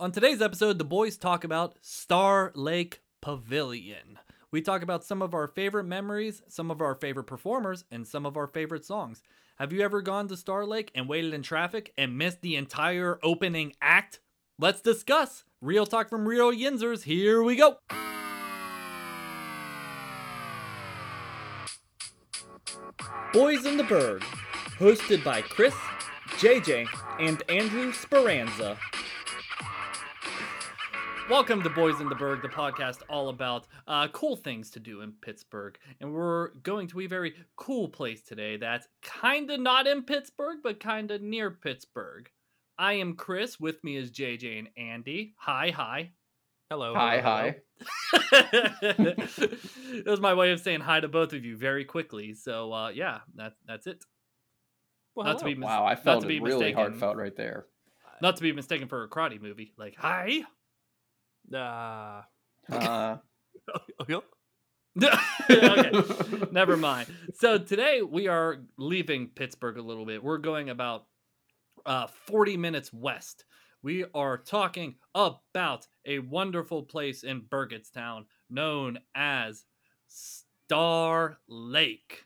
On today's episode, the boys talk about Star Lake Pavilion. We talk about some of our favorite memories, some of our favorite performers, and some of our favorite songs. Have you ever gone to Star Lake and waited in traffic and missed the entire opening act? Let's discuss. Real talk from real Yinzers. Here we go. Boys in the Burgh, hosted by Chris, JJ, and Andrew Speranza. Welcome to Boys in the Burgh, the podcast all about uh, cool things to do in Pittsburgh. And we're going to a very cool place today that's kind of not in Pittsburgh, but kind of near Pittsburgh. I am Chris. With me is JJ and Andy. Hi, hi. Hello. Hi, hello, hi. that was my way of saying hi to both of you very quickly. So uh, yeah, that that's it. Well, Not to be mis- Wow, I not felt to it be really mistaken. heartfelt right there. Not to be mistaken for a karate movie. Like hi. Uh, Uh, okay, never mind. So today we are leaving Pittsburgh a little bit. We're going about uh, 40 minutes west. We are talking about a wonderful place in Burgettstown known as Star Lake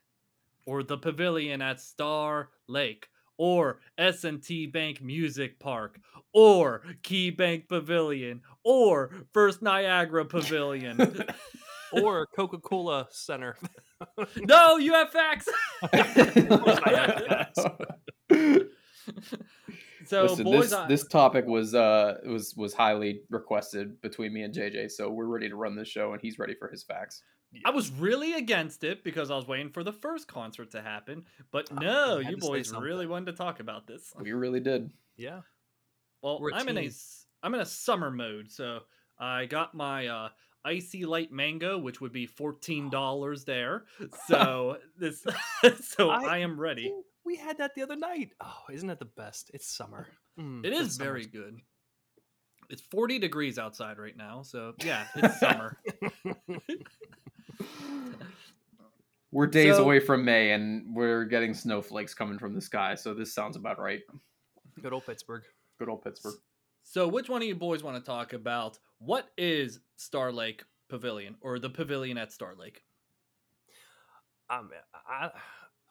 or the pavilion at Star Lake or S&T Bank Music Park or Key Bank Pavilion or First Niagara Pavilion. Or Coca Cola Center. no, you have facts. so Listen, boys, this, I- this topic was uh was was highly requested between me and JJ, so we're ready to run this show, and he's ready for his facts. I was really against it because I was waiting for the first concert to happen. But Oh, no, you had you to say boys really wanted to talk about this. We really did. Yeah. Well, We're a I'm in a team. s- I'm in a summer mode, so I got my uh, icy light mango, which would be fourteen dollars there. So this, so I, I- am ready. We had that the other night. Oh, isn't that the best? It's summer. Mm, it's very good. It's 40 degrees outside right now, so yeah, it's summer. We're days So- away from May, and we're getting snowflakes coming from the sky, so this sounds about right. Good old Pittsburgh. Good old Pittsburgh. So, which one of you boys want to talk about what is Star Lake Pavilion or the pavilion at Star Lake? Um, I,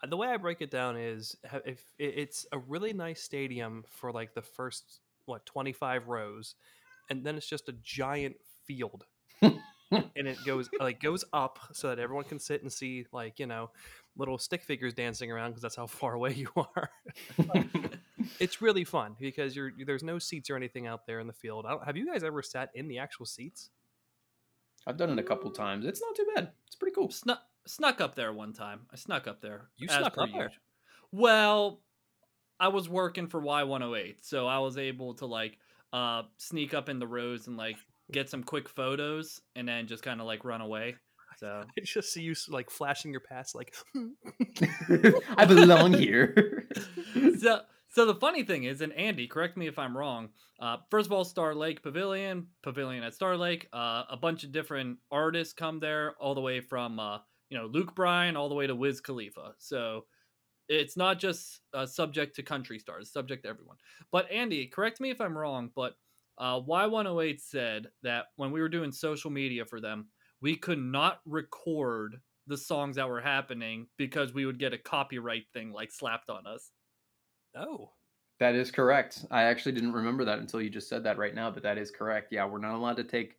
I, the way I break it down is if it's a really nice stadium for like the first what twenty five rows, and then it's just a giant field, and it goes like goes up so that everyone can sit and see like you know little stick figures dancing around because that's how far away you are. it's really fun because you're there's no seats or anything out there in the field. I don't, have you guys ever sat in the actual seats? I've done it a couple times. It's not too bad. It's pretty cool. Snuck snuck up there one time. I snuck up there. You snuck up there? Well, I was working for Y108, so I was able to like uh sneak up in the rows and like get some quick photos and then just kind of like run away. So I just see you like flashing your pass like. I belong here. so so the funny thing is, and Andy, correct me if I'm wrong. Uh, first of all, Star Lake Pavilion, Pavilion at Star Lake. Uh, a bunch of different artists come there, all the way from uh, you know Luke Bryan all the way to Wiz Khalifa. So it's not just uh, subject to country stars, subject to everyone. But Andy, correct me if I'm wrong, but uh, Y108 said that when we were doing social media for them, we could not record the songs that were happening because we would get a copyright thing like slapped on us. oh, That is correct. I actually didn't remember that until you just said that right now, but that is correct. Yeah, we're not allowed to take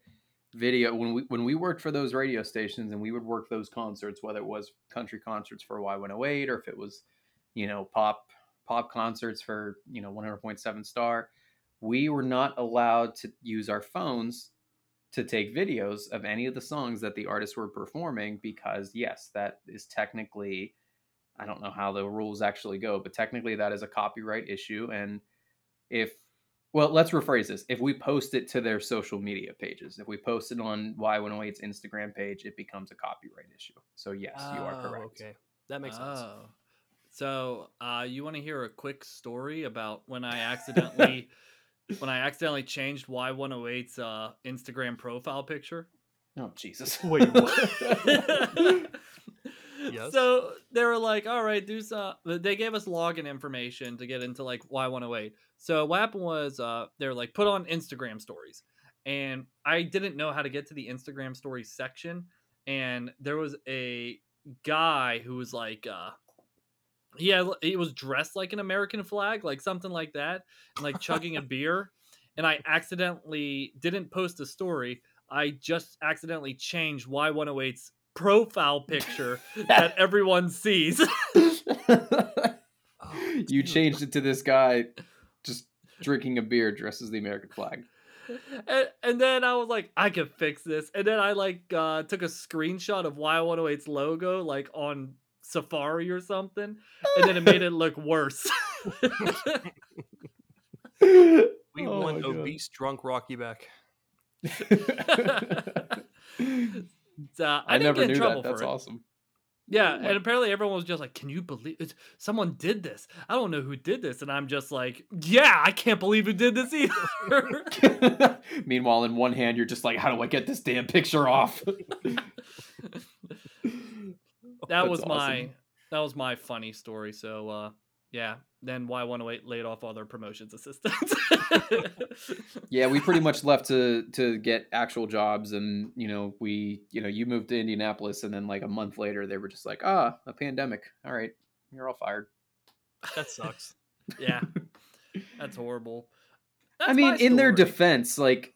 video when we when we worked for those radio stations and we would work those concerts, whether it was country concerts for Y108 or if it was, you know, pop pop concerts for, you know, 100.7 star, we were not allowed to use our phones to take videos of any of the songs that the artists were performing because yes, that is technically I don't know how the rules actually go, but technically that is a copyright issue. And if, well, let's rephrase this. If we post it to their social media pages, if we post it on Y108's Instagram page, it becomes a copyright issue. So, yes, you are Oh, correct. Okay, that makes sense. Oh. So, uh, you want to hear a quick story about when I accidentally when I accidentally changed Y108's uh, Instagram profile picture? Oh, Jesus. Wait, Yes. So they were like, all right, do some. They gave us login information to get into like Y108. So what happened was uh, they were like, put on Instagram stories. And I didn't know how to get to the Instagram stories section. And there was a guy who was like, uh, yeah, he was dressed like an American flag, like something like that, and like chugging a beer. And I accidentally didn't post a story. I just accidentally changed Y108's profile picture that everyone sees. Oh, you changed it to this guy just drinking a beer dressed as the American flag. and, and then I was like, I can fix this. And then I like uh, took a screenshot of Y108's logo, like on Safari or something, and then it made it look worse. We Oh want my God. obese drunk Rocky back. So, I, I didn't never get in knew trouble that. That's for it. awesome. Yeah, Oh and apparently everyone was just like, "Can you believe it? Someone did this? I don't know who did this." And I'm just like, "Yeah, I can't believe who did this either." Meanwhile, in one hand, you're just like, how do I get this damn picture off? that was That's my that was my funny story. So uh yeah, then Y108 laid off all their promotions assistants. Yeah, we pretty much left to to get actual jobs, and you know, we, you know, you moved to Indianapolis, and then like a month later, they were just like, ah, a pandemic. All right, you're all fired. That sucks. yeah. That's horrible. I mean, in their defense, like,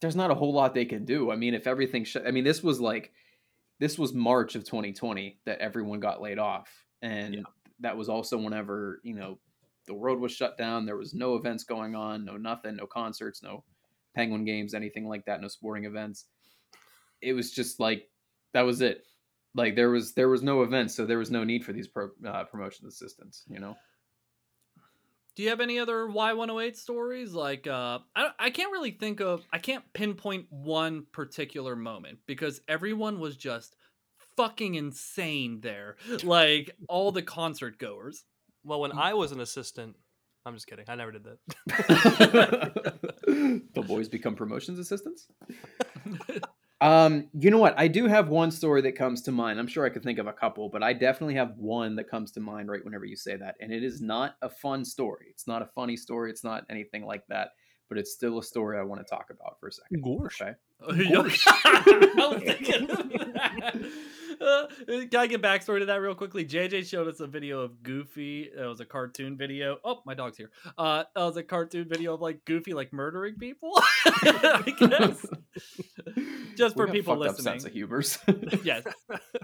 there's not a whole lot they can do. I mean, if everything, sh- I mean, this was like, this was March of 2020 that everyone got laid off, and Yeah. that was also whenever you know the world was shut down. There was no events going on, no nothing, no concerts, no Penguin games, anything like that, no sporting events. It was just like that was it. Like there was there was no events, so there was no need for these pro, uh, promotion assistants. You know. Do you have any other Y108 stories? Like, uh, I, I can't really think of, I can't pinpoint one particular moment because everyone was just fucking insane there. Like, all the concert goers. Well, Mm. when I was an assistant, I'm just kidding. I never did that. the boys become promotions assistants. Um, you know what? I do have one story that comes to mind. I'm sure I could think of a couple, but I definitely have one that comes to mind right whenever you say that. And it is not a fun story. It's not a funny story. It's not anything like that. But it's still a story I want to talk about for a second. Gosh. Okay. course. I was thinking of that. Uh, can I get backstory to that real quickly? JJ showed us a video of Goofy. It was a cartoon video. Oh, my dog's here. Uh, it was a cartoon video of like Goofy like murdering people. I guess. Just We for people up sense listening. of humors. yes.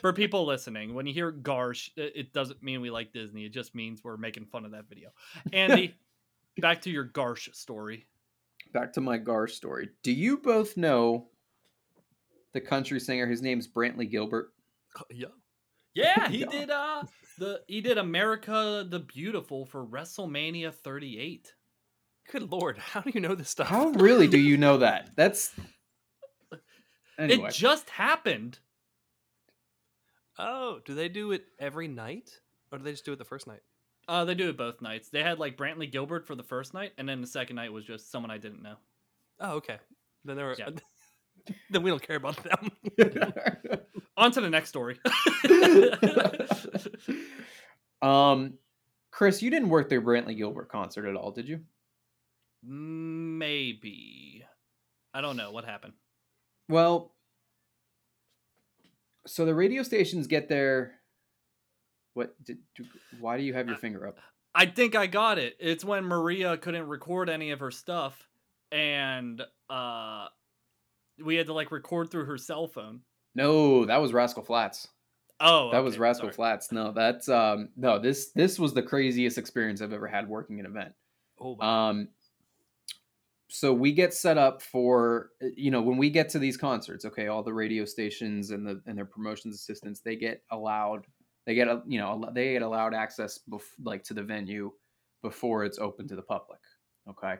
For people listening, when you hear Garsh, it, it doesn't mean we like Disney. It just means we're making fun of that video. Andy, back to your Garsh story. Back to my Gar story. Do you both know the country singer? His name's Brantley Gilbert. yeah. Yeah, he Yeah. did uh the he did America the Beautiful for WrestleMania 38. Good lord, how do you know this stuff? How really do you know that? That's anyway. It just happened. Oh, do they do it every night, or do they just do it the first night? Uh they do it both nights. They had like Brantley Gilbert for the first night and then the second night was just someone I didn't know. Oh, okay. Then they were. Yeah. then we don't care about them. On to the next story. um, Chris, you didn't work the Brantley Gilbert concert at all, did you? Maybe. I don't know what happened. Well, so the radio stations get their. What? Did, do, why do you have your finger up? I think I got it. It's when Maria couldn't record any of her stuff and uh we had to like record through her cell phone. No, that was Rascal Flatts. Oh, That was Rascal sorry. Flatts. No, that's um no, this this was the craziest experience I've ever had working an event. Oh, my. Um so we get set up for uh, you know when we get to these concerts okay all the radio stations and the and their promotions assistants they get allowed they get a you know they get allowed access bef- like to the venue before it's open to the public okay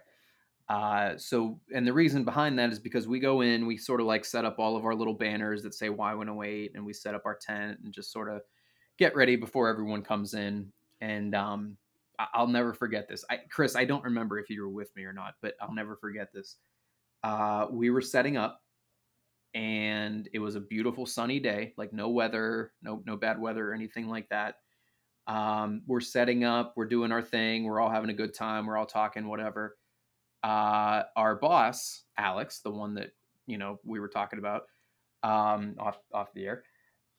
uh so and the reason behind that is because we go in we sort of like set up all of our little banners that say y108 and we set up our tent and just sort of get ready before everyone comes in and um I'll never forget this. I, Chris, I don't remember if you were with me or not, but I'll never forget this. Uh, we were setting up, and it was a beautiful sunny day, like no weather, no no bad weather or anything like that. Um, we're setting up, we're doing our thing, we're all having a good time, we're all talking, whatever. Uh, our boss, Alex, the one that you know we were talking about um, off off the air,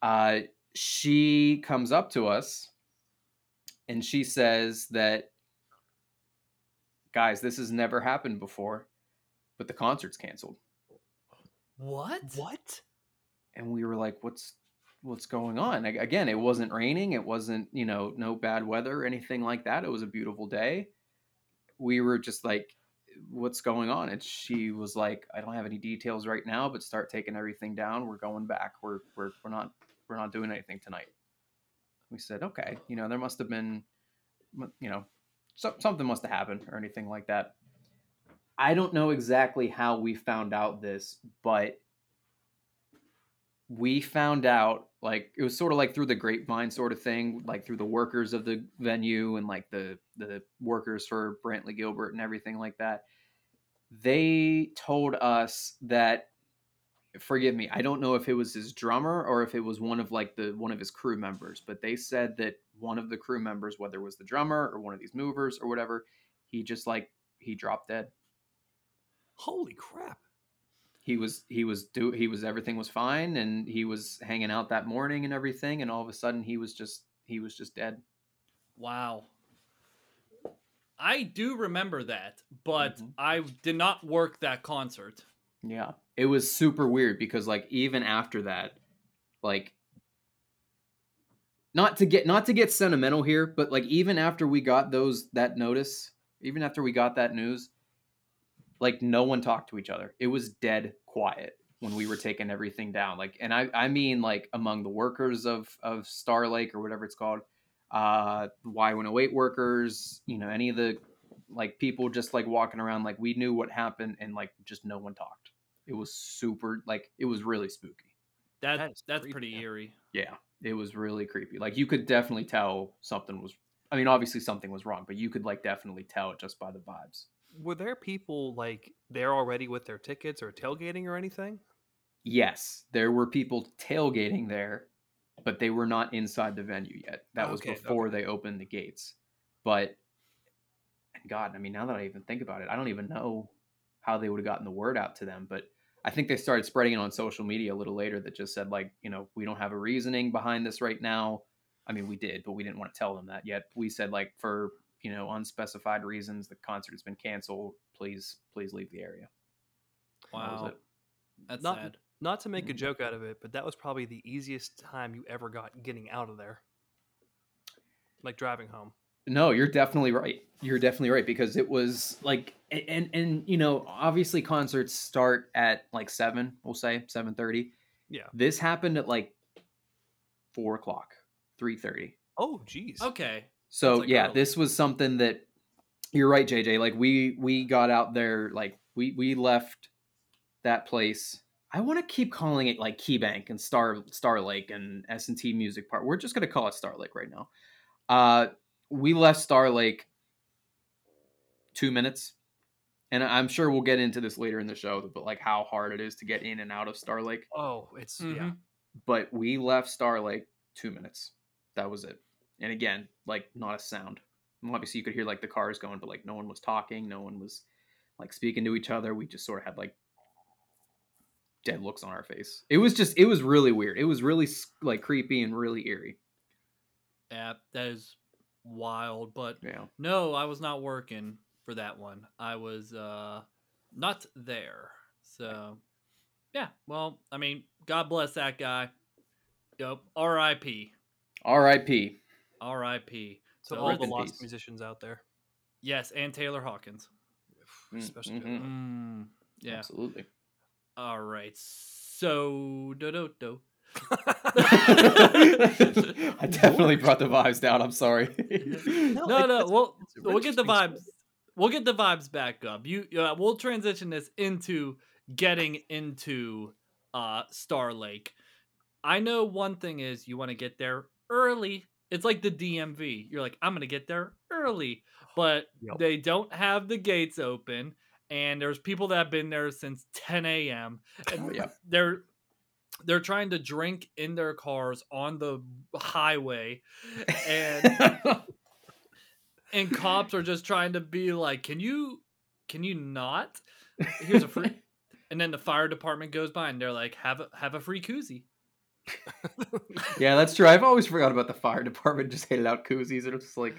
uh, she comes up to us and she says that, guys, this has never happened before, but the concert's canceled. What? What? and we were like what's what's going on again it wasn't raining it wasn't you know no bad weather or anything like that it was a beautiful day we were just like what's going on and she was like i don't have any details right now but start taking everything down. We're going back. We're we're, we're not we're not doing anything tonight. We said okay you know there must have been you know so, something must have happened or anything like that. I don't know exactly how we found out this but we found out like it was sort of like through the grapevine sort of thing like through the workers of the venue and like the the workers for brantley gilbert and everything like that they told us that forgive me i don't know if it was his drummer or if it was one of like the one of his crew members but they said that one of the crew members whether it was the drummer or one of these movers or whatever he just like he dropped dead Holy crap! He was he was do he was everything was fine and he was hanging out that morning and everything and all of a sudden he was just he was just dead Wow. I do remember that, but Mhm. I did not work that concert. yeah it was super weird because like even after that like not to get not to get sentimental here but like even after we got those that notice even after we got that news like no one talked to each other. It was dead quiet when we were taking everything down. Like and i i mean like among the workers of of star lake or whatever it's called uh y108 workers you know any of the like people just like walking around like we knew what happened and like just no one talked. It was super like it was really spooky. That, That is that's creepy, pretty man. eerie. yeah it was really creepy. Like you could definitely tell something was i mean obviously something was wrong but you could like definitely tell it just by the vibes Were there people like there already with their tickets or tailgating or anything? yes there were people tailgating there but they were not inside the venue yet. That was Okay, before they opened the gates. But and god i mean now that i even think about it i don't even know how they would have gotten the word out to them but i think they started spreading it on social media a little later that just said like you know we don't have a reasoning behind this right now. I mean we did but we didn't want to tell them that yet. We said like for you know unspecified reasons the concert has been canceled please please leave the area That was Wow. it. That's Not- sad. Not to make a Mhm. joke out of it, but that was probably the easiest time you ever got getting out of there. Like driving home. No, you're definitely right. You're definitely right because it was like and and you know obviously concerts start at like seven. We'll say seven thirty. Yeah. This happened at like four o'clock, three thirty. Oh, geez. Okay. So like yeah, early. this was something that you're right, JJ. Like we we got out there, like we we left that place. I want to keep calling it like KeyBank and Star Star Lake and S and T Music Park. We're just gonna call it Star Lake right now. Uh, we left Star Lake two minutes, and I'm sure we'll get into this later in the show, but like how hard it is to get in and out of Star Lake. Oh, it's yeah. Mhm. But we left Star Lake two minutes. That was it. And again, like not a sound. And Obviously, you could hear like the cars going, but like no one was talking. No one was like speaking to each other. We just sort of had like dead looks on our face. It was just, it was really weird. It was really like creepy and really eerie. Yeah, that is wild. But Yeah. no, I was not working for that one. I was uh not there. So yeah, well, I mean, God bless that guy. Yep. R.I.P. R.I.P. R.I.P. So So all the lost peace. musicians out there. Yes, and Taylor Hawkins. Mm, Especially mhm. Mm, yeah. Absolutely. All right. So do do do. I definitely brought the vibes down. I'm sorry. No, it- no. We'll we'll get the vibes. We'll get the vibes back up. You uh, we'll transition this into getting into uh Star Lake. I know one thing is you want to get there early. It's like the DMV. You're like, I'm gonna get there early, but Yep. they don't have the gates open. and there's people that have been there since 10 a.m. and yeah. they're they're trying to drink in their cars on the highway, and and cops are just trying to be like, "Can you, can you not? Here's a free." And then the fire department goes by and they're like, "Have a have a free koozie." yeah, that's true. I've always forgot about the fire department just handing out koozies. And it's just like,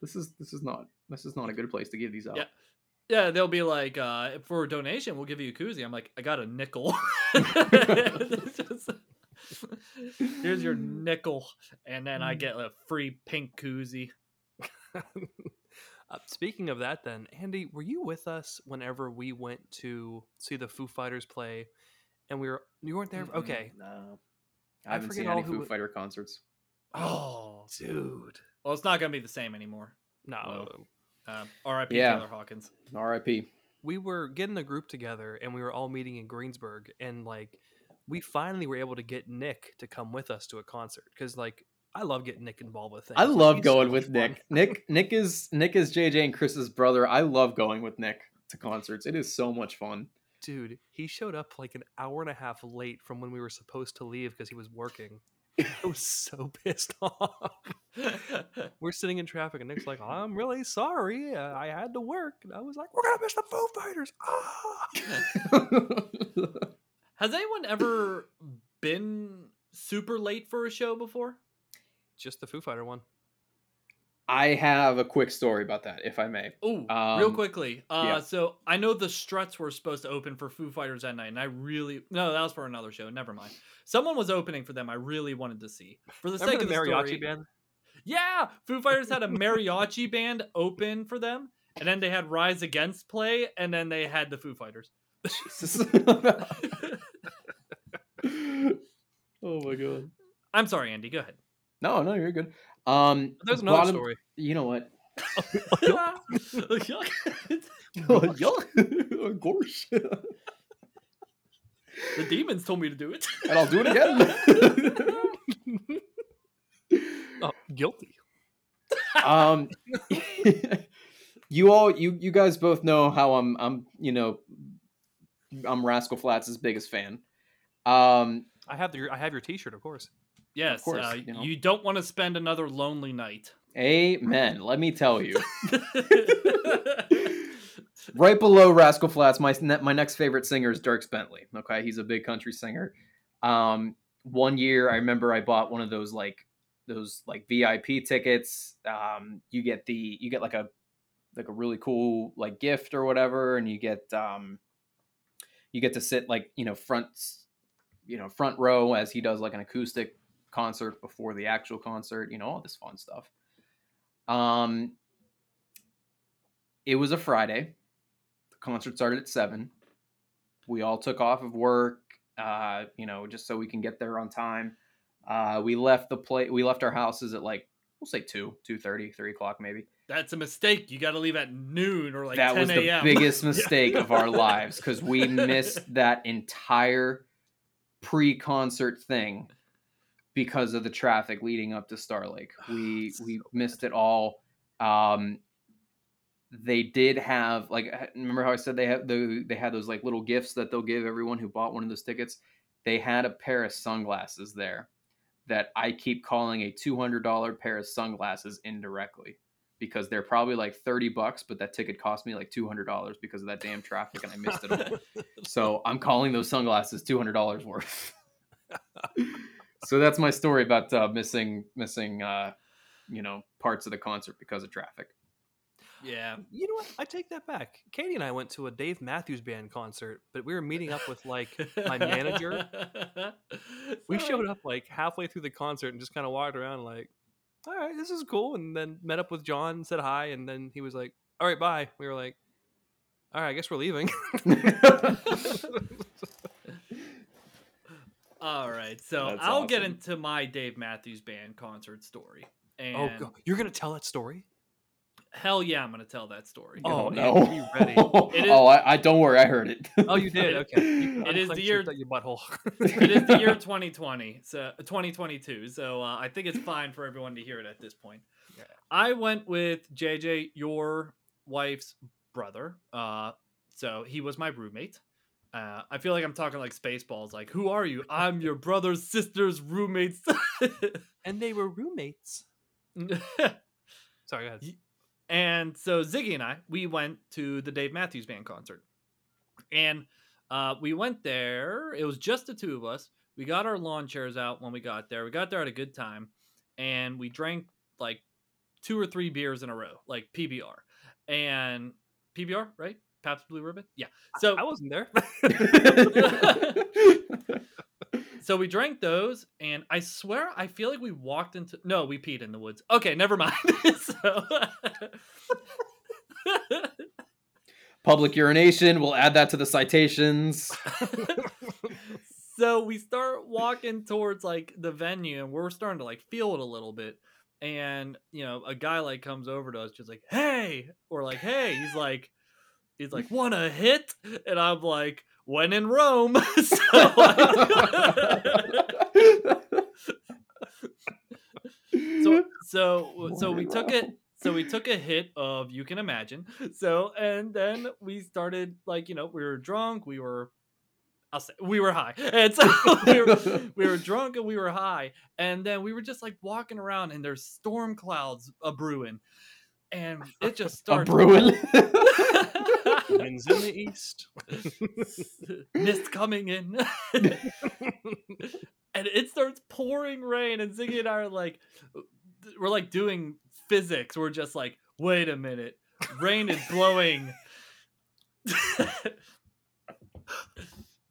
this is this is not this is not a good place to give these out. Yeah. Yeah, they'll be like, uh, for a donation, we'll give you a koozie. I'm like, I got a nickel. Just- Here's your nickel, and then I get a free pink koozie. Uh, speaking of that, then Andy, were you with us whenever we went to see the Foo Fighters play? And we were you weren't there. Okay, No. I I haven't forget seen any Foo w- Fighter concerts. Oh, dude. well, it's not gonna be the same anymore. No, Well, Um, R.I.P. Yeah. Taylor Hawkins. R.I.P. we were getting a group together and we were all meeting in Greensburg and like we finally were able to get Nick to come with us to a concert because like I love getting Nick involved with things. I love he's so going much with fun. Nick. Nick Nick is Nick is JJ and Chris's brother. I love going with Nick to concerts. It is so much fun. Dude, he showed up like an hour and a half late from when we were supposed to leave because he was working. I was so pissed off. We're sitting in traffic and Nick's like, "I'm really sorry. I had to work." And I was like, "We're gonna miss the Foo Fighters." Ah! Has anyone ever been super late for a show before? Just the Foo Fighter one. I have a quick story about that, if I may. Oh, real Um, quickly. Uh, yeah. So I know the Struts were supposed to open for Foo Fighters that night, and I really no, that was for another show. Never mind. Someone was opening for them. I really wanted to see. For the Remember sake the of the mariachi story, band? Yeah, Foo Fighters had a mariachi band open for them, and then they had Rise Against play, and then they had the Foo Fighters. Oh my god. I'm sorry, Andy. Go ahead. No, no, you're good. Um, There's another bottom- story. You know what? of course. The demons told me to do it. and I'll do it again. Oh, guilty. um, you all, you you guys both know how I'm. I'm, you know, I'm Rascal Flatts' biggest fan. Um, I have your I have your T-shirt, of course. Yes, course, uh, you know. you don't want to spend another lonely night. amen. Let me tell you. right below Rascal Flatts, my my next favorite singer is Dierks Bentley. Okay, he's a big country singer. Um, one year, I remember I bought one of those like those like VIP tickets. Um, you get the you get like a like a really cool like gift or whatever, and you get um, you get to sit like you know front you know front row as he does like an acoustic concert before the actual concert. You know all this fun stuff. Um, it was a Friday. The concert started at seven. We all took off of work, uh, you know, just so we can get there on time. Uh, we left the play. We left our houses at like we'll say two, two thirty, three o'clock maybe. That's a mistake. You got to leave at noon or like that 10 was the a.m. biggest mistake of our lives because we missed that entire pre-concert thing because of the traffic leading up to Star Lake. We we missed it all. Um, they did have like uh, remember how I said they had the they had those like little gifts that they'll give everyone who bought one of those tickets. They had a pair of sunglasses there that I keep calling a two hundred dollar pair of sunglasses indirectly because they're probably like 30 bucks, but that ticket cost me like $200 because of that damn traffic and I missed it all. so I'm calling those sunglasses $200 worth. so that's my story about uh, missing, missing, uh, you know, parts of the concert because of traffic. Yeah. You know what? I take that back. Katie and I went to a Dave Matthews Band concert, but we were meeting up with like my manager. We showed up like halfway through the concert and just kind of walked around like, all right, this is cool. And then met up with John, said hi, and then he was like, all right, bye. We were like, all right, I guess we're leaving. All right, so That's I'll get into my Dave Matthews Band concert story. And oh, God. you're gonna tell that story? hell yeah, I'm gonna tell that story. Oh, no. Andy, be ready. It is- oh, I, I don't worry. I heard it. Oh, you did. Okay. You It is the unclenched year- your, your butthole. it is the year 2020, so 2022. So uh, I think it's fine for everyone to hear it at this point. Yeah. I went with JJ, your wife's brother, uh, so he was my roommate. Uh, I feel like I'm talking like Spaceballs. Like, who are you? I'm your brother's sister's roommates. And they were roommates. Sorry, go ahead. And so Ziggy and I, we went to the Dave Matthews Band concert, and uh, we went there. It was just the two of us. We got our lawn chairs out when we got there. We got there at a good time, and we drank like two or three beers in a row, like PBR and PBR, right? Pabst Blue Ribbon. Yeah. So I wasn't there. so we drank those, and I swear I feel like we walked into no, we peed in the woods. Okay, never mind. so Public urination. We'll add that to the citations. so we start walking towards like the venue, and we're starting to like feel it a little bit. And you know, a guy like comes over to us, just like, "Hey," or like, "Hey." He's like, he's like, "Want a hit?" And I'm like, "When in Rome." so, so so so we took it so we took a hit of you can imagine so and then we started like you know we were drunk we were I'll say we were high and so we were, we were drunk and we were high and then we were just like walking around and there's storm clouds a brewing and it just A starts Bruin. Winds in the east. mist coming in. And it starts pouring rain and ziggy and i are like uh, we're like doing physics. We're just like wait a minute. Rain is blowing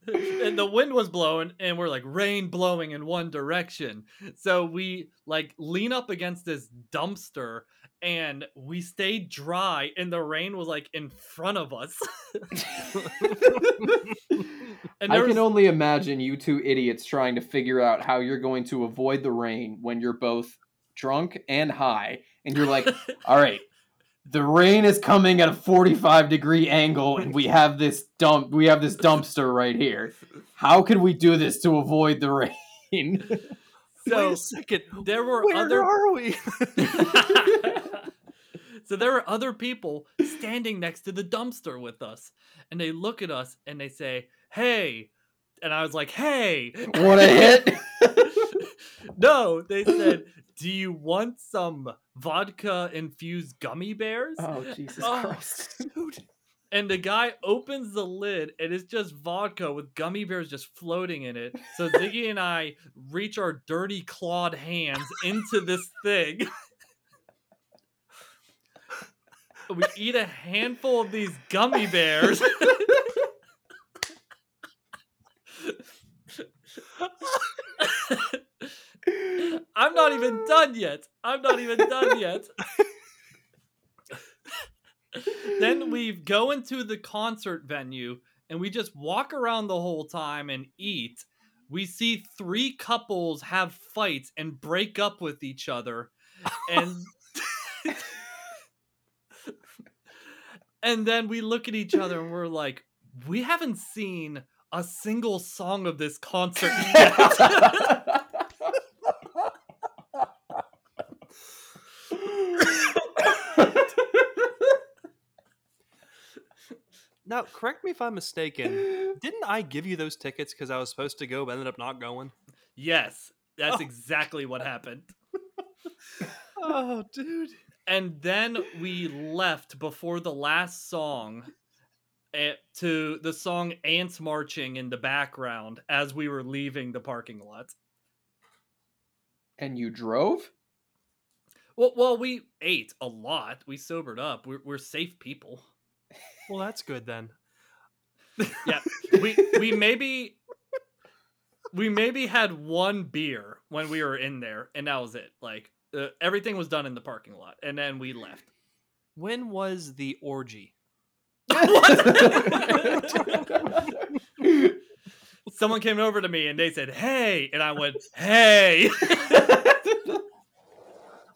and the wind was blowing and we're like rain blowing in one direction. So we like lean up against this dumpster and we stayed dry and the rain was like in front of us. I can was- only imagine you two idiots trying to figure out how you're going to avoid the rain when you're both drunk and high, and you're like, "All right, the rain is coming at a 45 degree angle, and we have this dump, we have this dumpster right here. How can we do this to avoid the rain?" Wait a second. there were Where other are we? so there were other people standing next to the dumpster with us and they look at us and they say hey and i was like hey what a hit! no they said do you want some vodka infused gummy bears oh Jesus Oh, Christ! Dude. and the guy opens the lid and it's just vodka with gummy bears just floating in it so ziggy and i reach our dirty clawed hands into this thing we eat a handful of these gummy bears i'm not even done yet i'm not even done yet then we go into the concert venue and we just walk around the whole time and eat. We see three couples have fights and break up with each other. And and then we look at each other and we're like, we haven't seen a single song of this concert yet. Now, correct me if I'm mistaken. Didn't I give you those tickets because I was supposed to go, but ended up not going? yes, that's Oh. exactly what happened. Oh, dude. and then we left before the last song eh, to the song ants marching in the background as we were leaving the parking lot and you drove? well, well we ate a lot we sobered up we're, we're safe people Well, that's good then. yeah we we maybe we maybe had one beer when we were in there and that was it like uh, everything was done in the parking lot and then we left When was the orgy? someone came over to me and they said hey and i went hey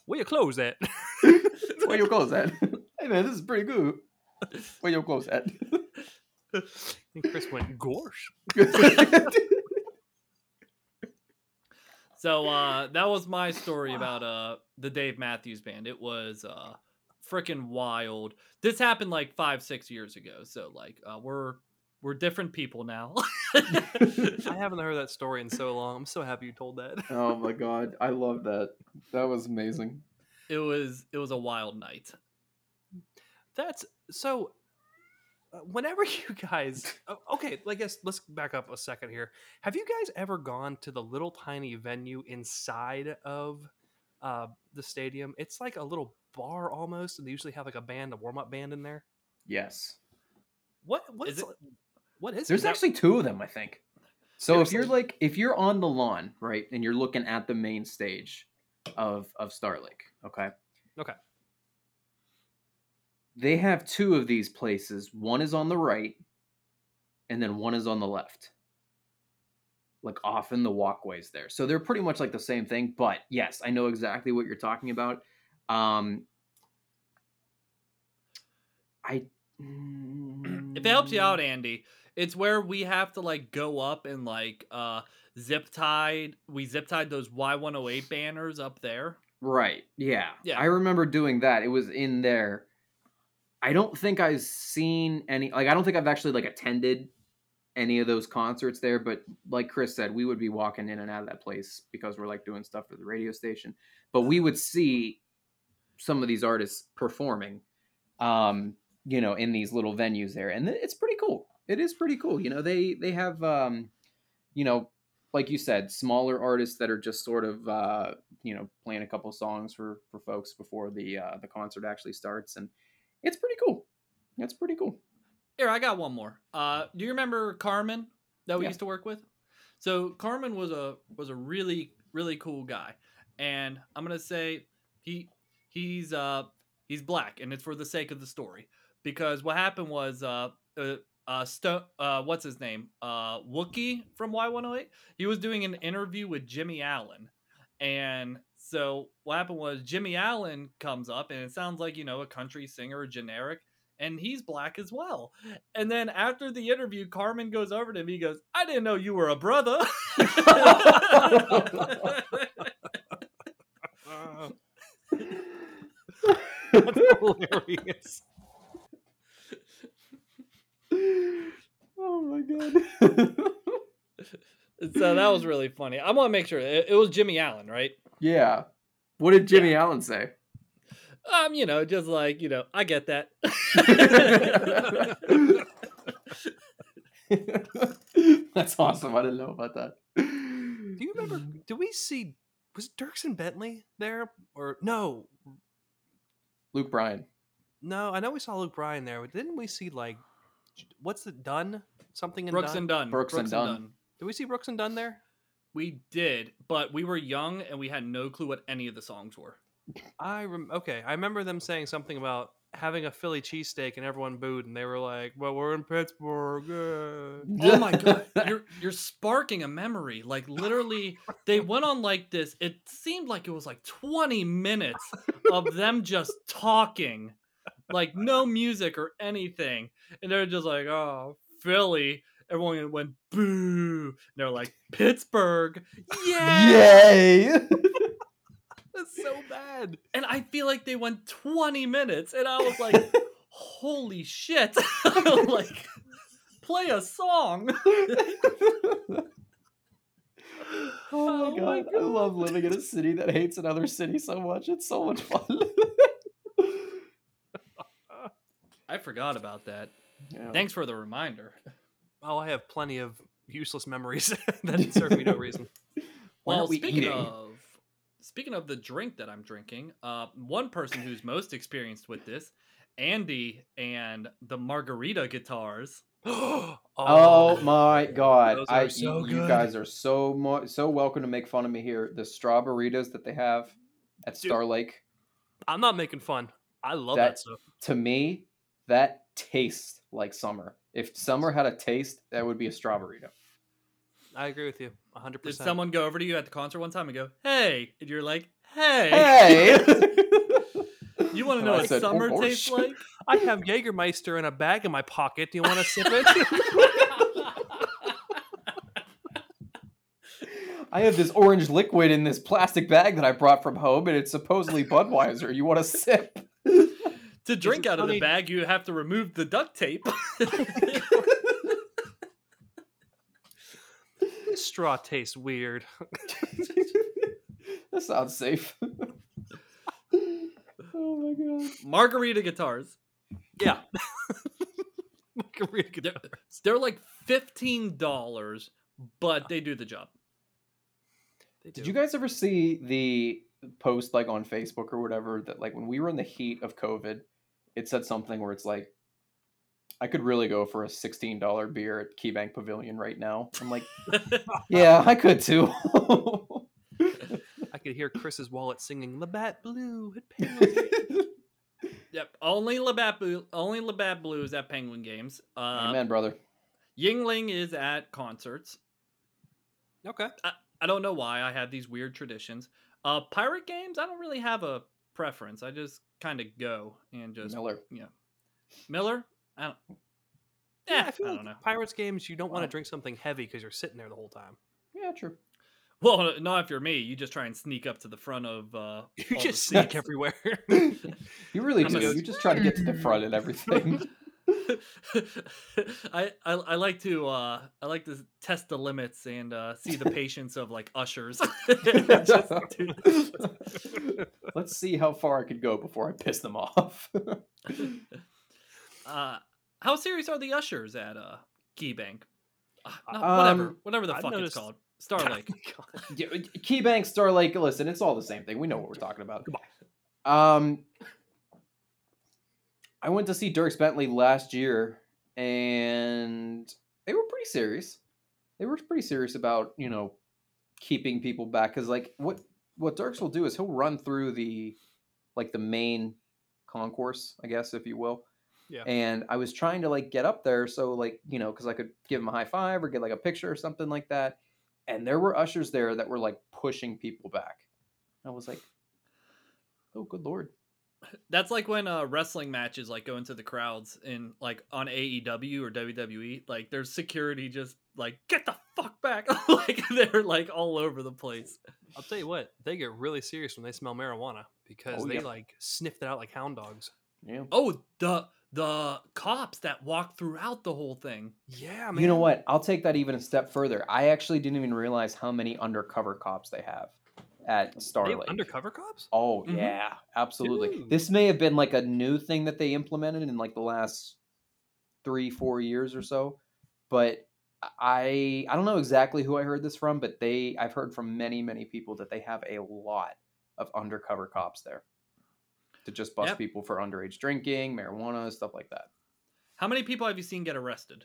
Where you close at? Where your clothes at? Hey man, this is pretty good. Where your clothes at? And Chris went, Gorsh. So uh, that was my story about uh, the Dave Matthews Band. It was uh, freaking wild. This happened like five, six years ago. So like, uh, we're we're different people now. I haven't heard that story in so long. I'm so happy you told that. oh my god, I love that. That was amazing. it was it was a wild night. That's so. Uh, whenever you guys, okay, I guess let's back up a second here. Have you guys ever gone to the little tiny venue inside of uh, the stadium? It's like a little bar almost, and they usually have like a band, a warm up band in there. Yes. What what Is is it- it? What is There's it? actually two of them, I think. So There if you're like if you're on the lawn, right, and you're looking at the main stage of of Star Lake, okay? Okay. They have two of these places. One is on the right, and then one is on the left. Like off in the walkways there. So they're pretty much like the same thing, but yes, I know exactly what you're talking about. Um I If it helps you Mm. out, Andy, it's where we have to like go up and like uh zip tied. We zip tied those Y108 banners up there. Right. Yeah. Yeah. I remember doing that. It was in there. I don't think I've seen any like I don't think I've actually like attended any of those concerts there, but like Chris said, we would be walking in and out of that place because we're like doing stuff for the radio station. But we would see some of these artists performing um, you know, in these little venues there. And it's pretty cool. It is pretty cool. You know, they they have um, you know, like you said, smaller artists that are just sort of uh, you know, playing a couple songs for for folks before the uh the concert actually starts and it's pretty cool. That's pretty cool. Here, I got one more. Uh, do you remember Carmen that we Yeah. used to work with? So Carmen was a was a really really cool guy, and I'm gonna say he he's uh he's black, and it's for the sake of the story because what happened was uh uh. Uh, Sto- uh, what's his name? Uh, Wookie from Y108. He was doing an interview with Jimmy Allen, and so what happened was Jimmy Allen comes up, and it sounds like you know a country singer, generic, and he's black as well. And then after the interview, Carmen goes over to him. He goes, "I didn't know you were a brother." Uh, that's hilarious. oh my god. so that was really funny. I want to make sure it, it was Jimmy Allen, right? yeah. What did Jimmy Allen say? Um, you know, just like you know, I get that. That's awesome. I didn't know about that. Do you remember? Did we see? Was Dirksen Bentley there or no? Luke Bryan? No, I know we saw Luke Bryan there, but didn't we see like what's it Dunn? Something in Brooks Dunn? and Dunn. Brooks and Dunn. Did we see Brooks and Dunn there? We did, but we were young and we had no clue what any of the songs were. I rem- okay. I remember them saying something about having a Philly cheesesteak and everyone booed and they were like, "Well, we're in Pittsburgh." uh." Oh my god, you're you're sparking a memory. Like literally, they went on like this. It seemed like it was like 20 minutes of them just talking, like no music or anything, and they're just like, "Oh, Philly." Everyone went boo. And they're like Pittsburgh, yeah. Yay! That's so bad. And I feel like they went 20 minutes, and I was like, "Holy shit!" Like, play a song. oh my Oh god. my I love living in a city that hates another city so much. It's so much fun. I forgot about that. Yeah. Thanks for the reminder. Oh, I have plenty of useless memories that serve me no reason. Well, we speaking eating? of speaking of the drink that I'm drinking, uh, one person who's most experienced with this, Andy and the margarita guitars. oh, Oh my god! I so you good. guys are so mo- so welcome to make fun of me here. The strawberries that they have at Dude. Star Lake, I'm not making fun. I love That- that, stuff. to me, that tastes like summer. If summer had a taste, that would be a strawberry. I agree with you 100%. Did someone go over to you at the concert one time and go, "Hey," and you're like, "Hey, Hey! you want to know I what said, "Oh, summer gosh." tastes like?" I have Jägermeister in a bag in my pocket. Do you want to sip it? I have this orange liquid in this plastic bag that I brought from home, and it's supposedly Budweiser. You want to sip? To drink it out of the bag, you have to remove the duct tape. This straw tastes weird. that sounds safe. oh my god. Margarita guitars. yeah. Margarita They're, they're like fifteen dollars, but they do the job. They Did do. you guys ever see the post like on Facebook or whatever that like when we were in the heat of COVID, it said something where it's like, I could really go for a sixteen dollar beer at KeyBank Pavilion right now. I'm like, yeah, I could too. I could hear Chris's wallet singing "Labatt Blue" at Penguin. Yep, only Labatt Blue, only Labatt Blues at Penguin Games. Uh, Amen, brother. Yuengling is at concerts. okay. I don't know why I have these weird traditions. Uh, pirate games, I don't really have a preference. I just kind of go and just Miller. Yeah, Miller. I don't. Yeah, Yeah, I I, feel don't like know. Pirates games, you don't want to drink something heavy because you're sitting there the whole time. Yeah, true. Well, not if you're me. You just try and sneak up to the front of. Uh, You all the just sneak seats. everywhere. You really I'm do. a- You just try to get to the front and everything. I, I I like to uh I like to test the limits and uh see the patience of like ushers. Just do- Let's see how far I could go before I piss them off. uh, how serious are the ushers at uh KeyBank? Uh, no, whatever, Um, whatever the I've fuck noticed- it's called. Star Oh Yeah, KeyBank, Star Lake, listen, it's all the same thing. We know what we're talking about. Goodbye. Um, I went to see Dierks Bentley last year, and they were pretty serious. They were pretty serious about you know keeping people back because like what what Dierks will do is he'll run through the like the main concourse, I guess, if you will. Yeah. And I was trying to like get up there so like you know because I could give him a high five or get like a picture or something like that. And there were ushers there that were like pushing people back. I was like, oh good lord. That's like when uh wrestling matches like go into the crowds in like on AEW or WWE. Like there's security just like get the fuck back. like they're like all over the place. I'll tell you what, they get really serious when they smell marijuana because Oh, they yeah. like sniff it out like hound dogs. Yeah. Oh, the the cops that walk throughout the whole thing. Yeah, man. You know what? I'll take that even a step further. I actually didn't even realize how many undercover cops they have at They Star have Lake. undercover cops? Oh Mhm. yeah, absolutely. Dude. This may have been like a new thing that they implemented in like the last three, four years or so. But I I don't know exactly who I heard this from, but they I've heard from many, many people that they have a lot of undercover cops there to just bust Yep. people for underage drinking, marijuana, stuff like that. How many people have you seen get arrested?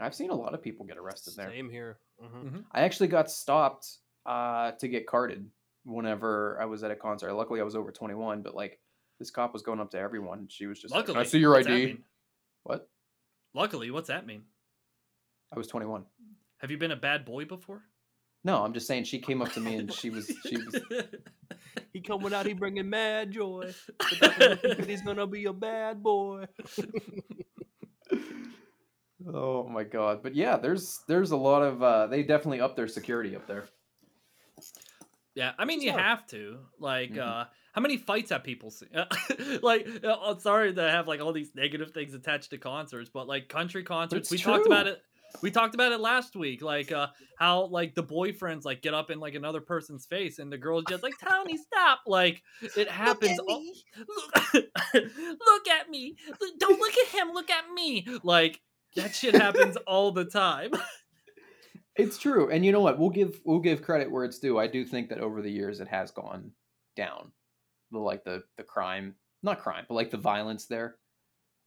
I've seen a lot of people get arrested there. Same here. Mhm. I actually got stopped uh, to get carded whenever I was at a concert. Luckily, I was over 21, but like this cop was going up to everyone. She was just Luckily, like, I see your ID. What? Luckily, what's that mean? I was 21. Have you been a bad boy before? No, I'm just saying she came up to me and she was she was He coming out, he bringing mad joy. But that doesn't mean he's gonna be a bad boy. Oh my god. But yeah, there's there's a lot of uh they definitely up their security up there. Yeah, I mean you have to. Like, Mhm. uh how many fights have people seen? like, uh, uh, sorry to have like all these negative things attached to concerts, but like country concerts, it's we talked about it. We talked about it last week, like uh how like the boyfriends like get up in like another person's face, and the girl's just like, "Tony, stop!" Like it happens. all- Look, look at me! Don't look at him. Look at me! Like that shit happens all the time. It's true. And you know what? We'll give we'll give credit where it's due. I do think that over the years it has gone down. The like the the crime, not crime, but like the violence there.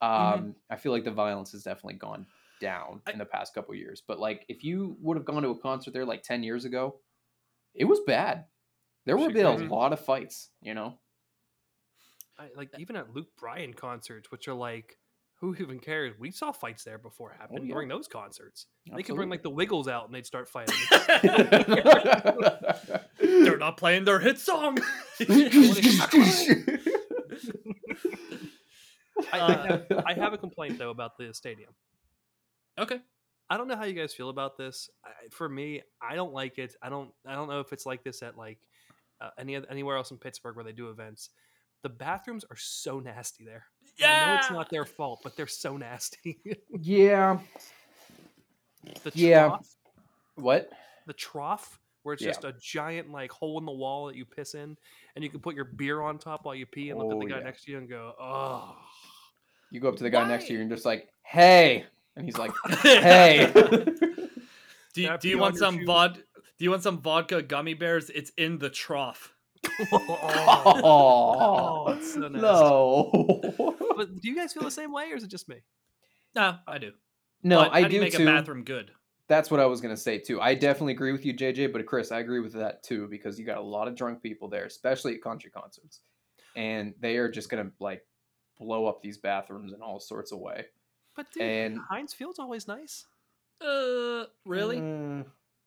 Um Mhm. I feel like the violence has definitely gone down I- in the past couple years. But like if you would have gone to a concert there like 10 years ago, it was bad. There would have been crazy. a lot of fights, you know? I, like eh even at Luke Bryan concerts, which are like, who even cares? We saw fights there before oh, happen Oh, yeah. during those concerts. They could bring like the Wiggles out and they'd start fighting. They're not playing their hit song. I, I, have, I have a complaint though about the stadium. Okay. I don't know how you guys feel about this. I, for me, I don't like it. I don't. I don't know if it's like this at like uh, any anywhere else in Pittsburgh where they do events. The bathrooms are so nasty there. I know it's not their fault, but they're so nasty. Yeah. the Yeah. trough, What? the trough, where it's Yeah. just a giant like hole in the wall that you piss in, and you can put your beer on top while you pee, and look at Oh, the guy yeah. next to you and go, "Oh." You go up to the guy next to you and just like, hey, and he's like, hey. Do you, do you want some shoes? vod? Do you want some vodka gummy bears? It's in the trough. oh. oh, it's so nasty. no. But do you guys feel the same way, or is it just me? No, I do. no, But I how do you do make too. a bathroom good. That's what I was gonna say too. I definitely agree with you, JJ. But Chris, I agree with that too because you got a lot of drunk people there, especially at country concerts, and they are just gonna like blow up these bathrooms in all sorts of way. But dude, And- Heinz Field's always nice. Uh, really? Mm.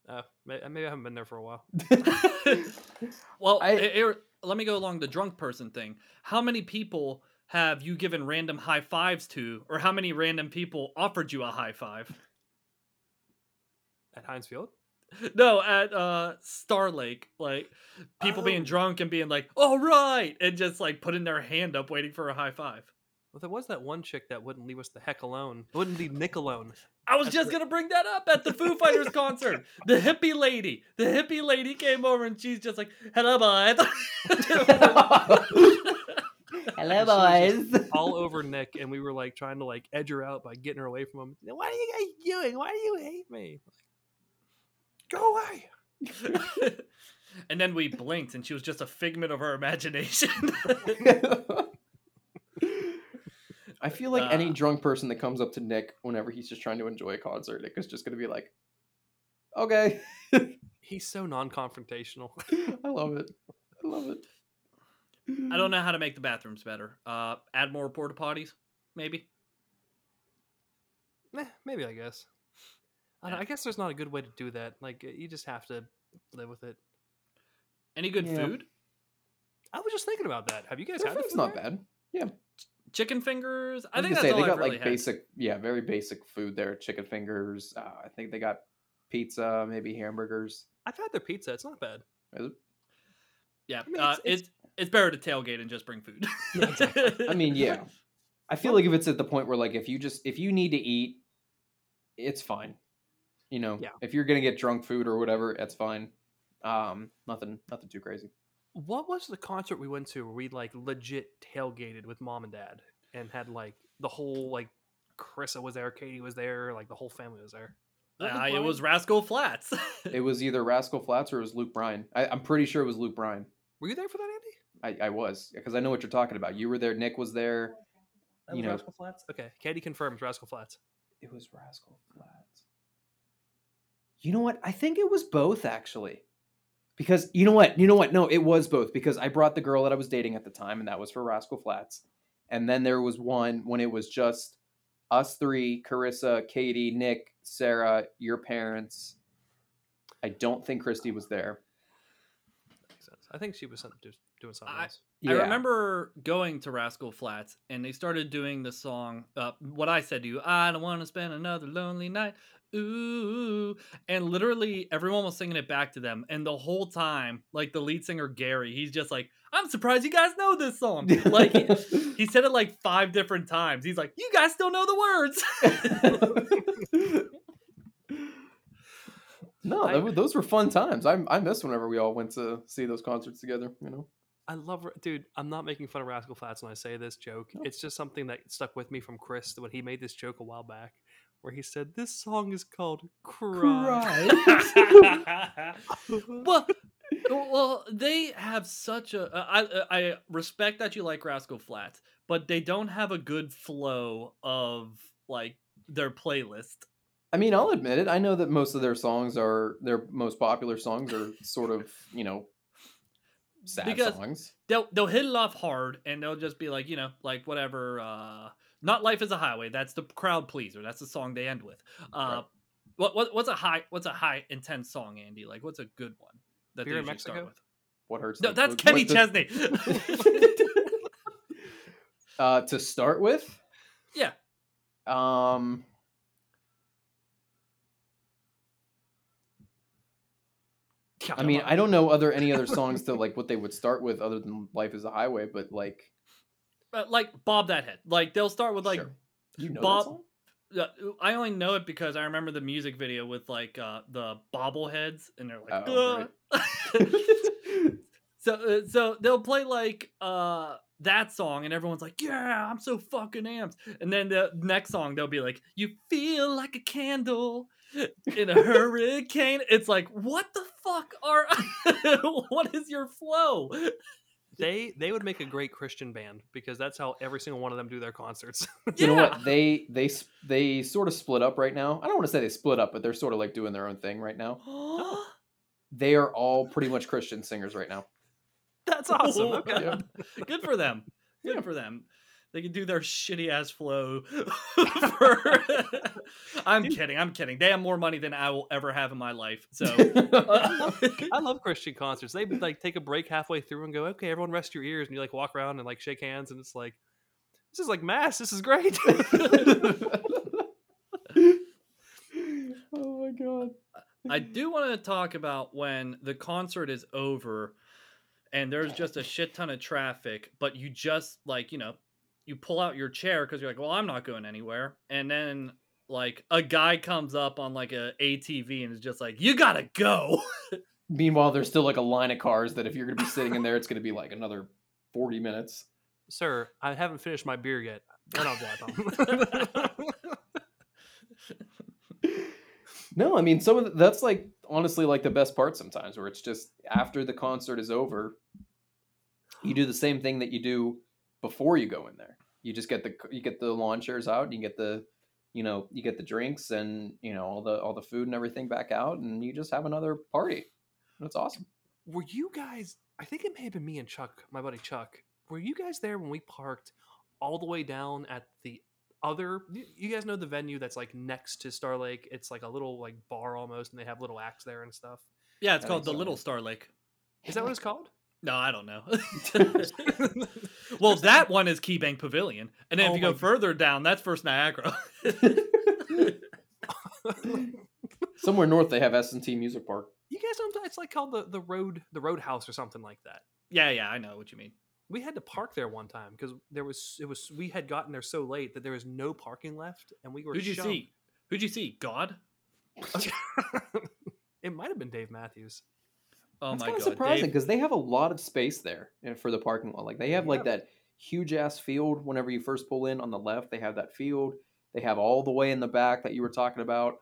Uh, maybe I haven't been there for a while. well, I- eh, eh, let me go along the drunk person thing. How many people have you given random high fives to, or how many random people offered you a high five? At Heinz Field? No, at uh Star Lake, like people being Oh. drunk and being like, "All right," and just like putting their hand up, waiting for a high five. Well, there was that one chick that wouldn't leave us the heck alone. Wouldn't leave Nick alone. I was That's just gonna bring that up at the Foo Fighters concert. The hippie lady, the hippie lady came over and she's just like, "Hello, boys." Hello, boys. All over Nick, and we were like trying to like edge her out by getting her away from him. What are you guys doing? Why do you hate me? Go away. and then we blinked, and she was just a figment of our imagination. I feel like any Uh. drunk person that comes up to Nick whenever he's just trying to enjoy a concert, Nick is just gonna be like, "Okay, He's so non-confrontational. I love it, I love it." I don't know how to make the bathrooms better. Uh, add more porta potties, maybe. Eh, maybe I guess. I, don't- Yeah. I guess there's not a good way to do that. Like you just have to live with it. Any good Yeah. food? I was just thinking about that. Have you guys Their had the food's food not there? bad. Chicken fingers. I, I think that's say all they I've got really like had. basic, yeah, very basic food there. Chicken fingers. Uh, I think they got pizza, maybe hamburgers. I've had their pizza. It's not bad. Is it- Yeah, I mean, uh, it's- it's- it's, it's better to tailgate and just bring food. Yeah, exactly. I mean, yeah. I feel like if it's at the point where like if you just if you need to eat, it's fine. You know, Yeah. if you're gonna get drunk food or whatever, that's fine. Um, nothing, nothing too crazy. What was the concert we went to where we like legit tailgated with mom and dad and had like the whole like Carissa was there, Katie was there, like the whole family was there. Uh, it was Rascal Flatts. It was either Rascal Flatts or it was Luke Bryan. I, I'm pretty sure it was Luke Bryan. Were you there for that, Andy? I, I was because I know what you're talking about. You were there. Nick was there. That You was know- Rascal Flatts. Okay, Katie confirms Rascal Flatts. It was Rascal Flatts. You know what? I think it was both actually. Because you know what? You know what? No, it was both because I brought the girl that I was dating at the time and that was for Rascal Flatts. And then there was one when it was just us three, Carissa, Katie, Nick, Sarah, your parents. I don't think Christy was there. Makes sense. I think she was doing something I- else. I remember going to Rascal Flatts and they started doing the song, uh, what I said to you, I don't want to spend another lonely night. Ooh. And literally everyone was singing it back to them. And the whole time, like the lead singer, Gary, he's just like, I'm surprised you guys know this song. Like, he said it like five different times. He's like, You guys still know the words. no, I- those were fun times. I I miss whenever we all went to see those concerts together. You know. I love, dude. I'm not making fun of Rascal Flatts when I say this joke. No. It's just something that stuck with me from Chris when he made this joke a while back, where he said, "This song is called Cry." well, well, they have such a. uh, I I respect that you like Rascal Flatts, but they don't have a good flow of like their playlist. I mean, I'll admit it. I know that most of their songs are their most popular songs are sort of you know sad Because- songs. They'll they'll hit it off hard, and they'll just be like, you know, like whatever. uh Not life is a highway. That's the crowd pleaser. That's the song they end with. Uh, Right. what what what's a high what's a high intense song, Andy? Like what's a good one that Beer they usually start with? What hurts? No, that's Kenny the- Chesney. uh, to start with, yeah. um, I mean, I don't know other any other songs to like what they would start with other than "Life Is a Highway," but like, uh, like Bob that head. Like they'll start with like Sure. you know Bob- I only know it because I remember the music video with like uh the bobbleheads and they're like Oh, "Ugh." so uh, so they'll play like uh that song and everyone's like yeah I'm so fucking amped and then the next song they'll be like you feel like a candle in a hurricane it's like what the fuck are what is your flow They they would make a great Christian band because that's how every single one of them do their concerts. You know what? They they they sort of split up right now. I don't want to say they split up, but they're sort of like doing their own thing right now. Oh. They are all pretty much Christian singers right now. that's awesome. Oh, Okay. Yeah. Good for them. Good Yeah. for them. They can do their shitty ass flow. for... I'm kidding. I'm kidding. They have more money than I will ever have in my life. So uh, I love Christian concerts. They like take a break halfway through and go, "Okay, everyone, rest your ears," and you like walk around and like shake hands, and it's like, "This is like mass. This is great." oh my god. I do want to talk about when the concert is over and there's just a shit ton of traffic, but you just like, you know, you pull out your chair because you're like, well, I'm not going anywhere. And then like a guy comes up on like a ATV and is just like, you gotta go. Meanwhile, there's still like a line of cars that if you're gonna be sitting in there, it's gonna be like another 40 minutes. Sir, I haven't finished my beer yet. Then I'll drive home. No, I mean some of the, that's like honestly like the best part sometimes where it's just after the concert is over, you do the same thing that you do before you go in there. You just get the you get the lawn chairs out, you get the you know, you get the drinks and you know all the all the food and everything back out and you just have another party. That's awesome. were you guys? I think it may have been me and Chuck, my buddy Chuck. Were you guys there when we parked all the way down at the other? You you guys know the venue that's like next to Star Lake. It's like a little like bar almost, and they have little acts there and stuff. yeah, it's I called the so. Little Star Lake. Is that what it's called? No, I don't know. well, that one is Key Bank Pavilion. And then Oh if you go my- further down, that's First Niagara. Somewhere north they have S and T Music Park. You guys know it's like called the the road the Roadhouse or something like that. yeah, yeah, I know what you mean. We had to park there one time because there was it was we had gotten there so late that there was no parking left, and we were. Who'd you shoved. see? Who'd you see? God? it might have been Dave Matthews. Oh That's my kind of god. surprising because they have a lot of space there for the parking lot. Like they have like that huge ass field whenever you first pull in on the left. They have that field. They have all the way in the back that you were talking about.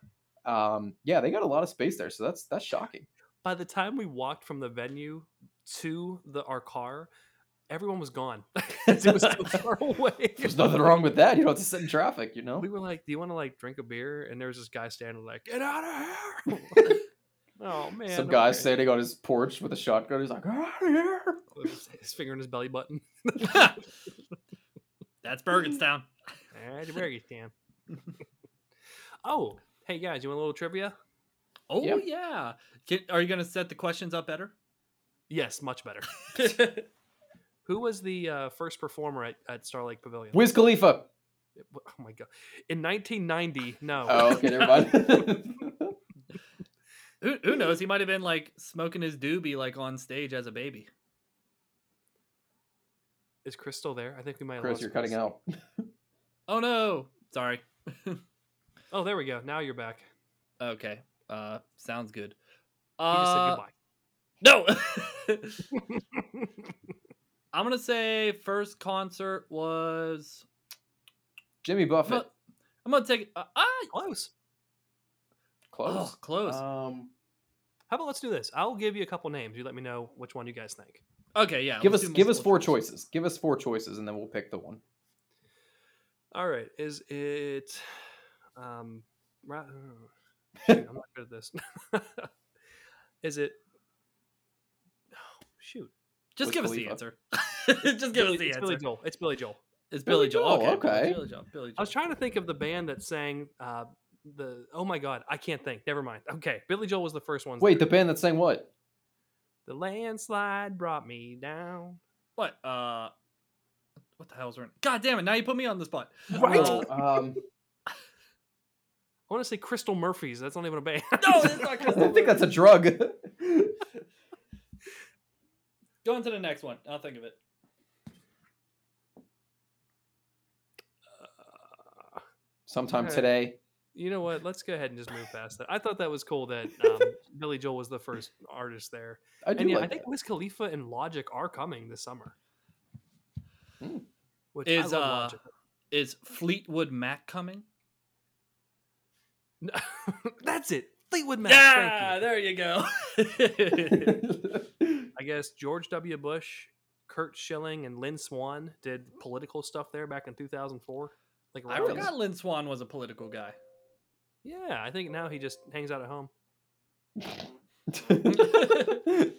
Um, yeah, they got a lot of space there, so that's that's shocking. By the time we walked from the venue to the our car, everyone was gone. it was so far away. There's nothing wrong with that. You don't have to sit in traffic, you know. We were like, "Do you want to like drink a beer? And there was this guy standing like, "Get out of here!" oh man, Some guy okay. sitting on his porch with a shotgun. He's like, "Get out of here!" His- his finger in his belly button. That's Burgettstown. Alright, very damn. oh, hey guys, you want a little trivia? Oh Yeah. yeah. Can, are you gonna set the questions up better? Yes, much better. Who was the uh, first performer at, at Star Lake Pavilion? Wiz Khalifa. Oh my god! In 1990, no. Oh, okay, never mind. Who, who knows? He might have been like smoking his doobie like on stage as a baby. Is Crystal there? I think we might. Chris, lost you're cutting out. Oh no. Sorry. Oh, there we go. Now you're back. Okay. Uh sounds good. He just Uh said no. I'm gonna say first concert was Jimmy I'm Buffett. gonna, I'm gonna take uh, ah. Close. Close. oh, close. Um, How about let's do this? I'll give you a couple names. You let me know which one you guys think. okay, yeah. give let's give us four choice. choices. Give us four choices, and then we'll pick the one. All right. Is it? Um. Ra- shoot, I'm not good at this. Is it? Oh, shoot. Just Wiz give us the answer. Just give us the it's answer. Billy Joel. It's Billy Joel. It's Billy Billy Joel. Joel, Okay. okay. Billy Joel. Billy Joel. I was trying to think of the band that sang uh, the oh my god, I can't think. Never mind. Okay, Billy Joel was the first one. Wait, the band that sang what? The landslide brought me down. What? Uh, what the hell's wrong? God damn it! Now you put me on the spot. Right. Uh, um. I want to say Crystal Murphy's. That's not even a band. no, it's not Crystal. I think that's a drug. Go on to the next one. I'll think of it. Uh, Sometime right. today. You know what? Let's go ahead and just move past that. I thought that was cool that um, Billy Joel was the first artist there, I do and yeah, like I think that. Wiz Khalifa and Logic are coming this summer. Hmm. Which Is, I love uh, Logic. Is Fleetwood Mac coming? That's it. Fleetwood Mac. thank Yeah, you. there you go. I guess George W. Bush, Curt Schilling, and Lynn Swann did political stuff there back in 2004. Like I forgot Lynn Swann was a political guy. Yeah, I think now he just hangs out at home.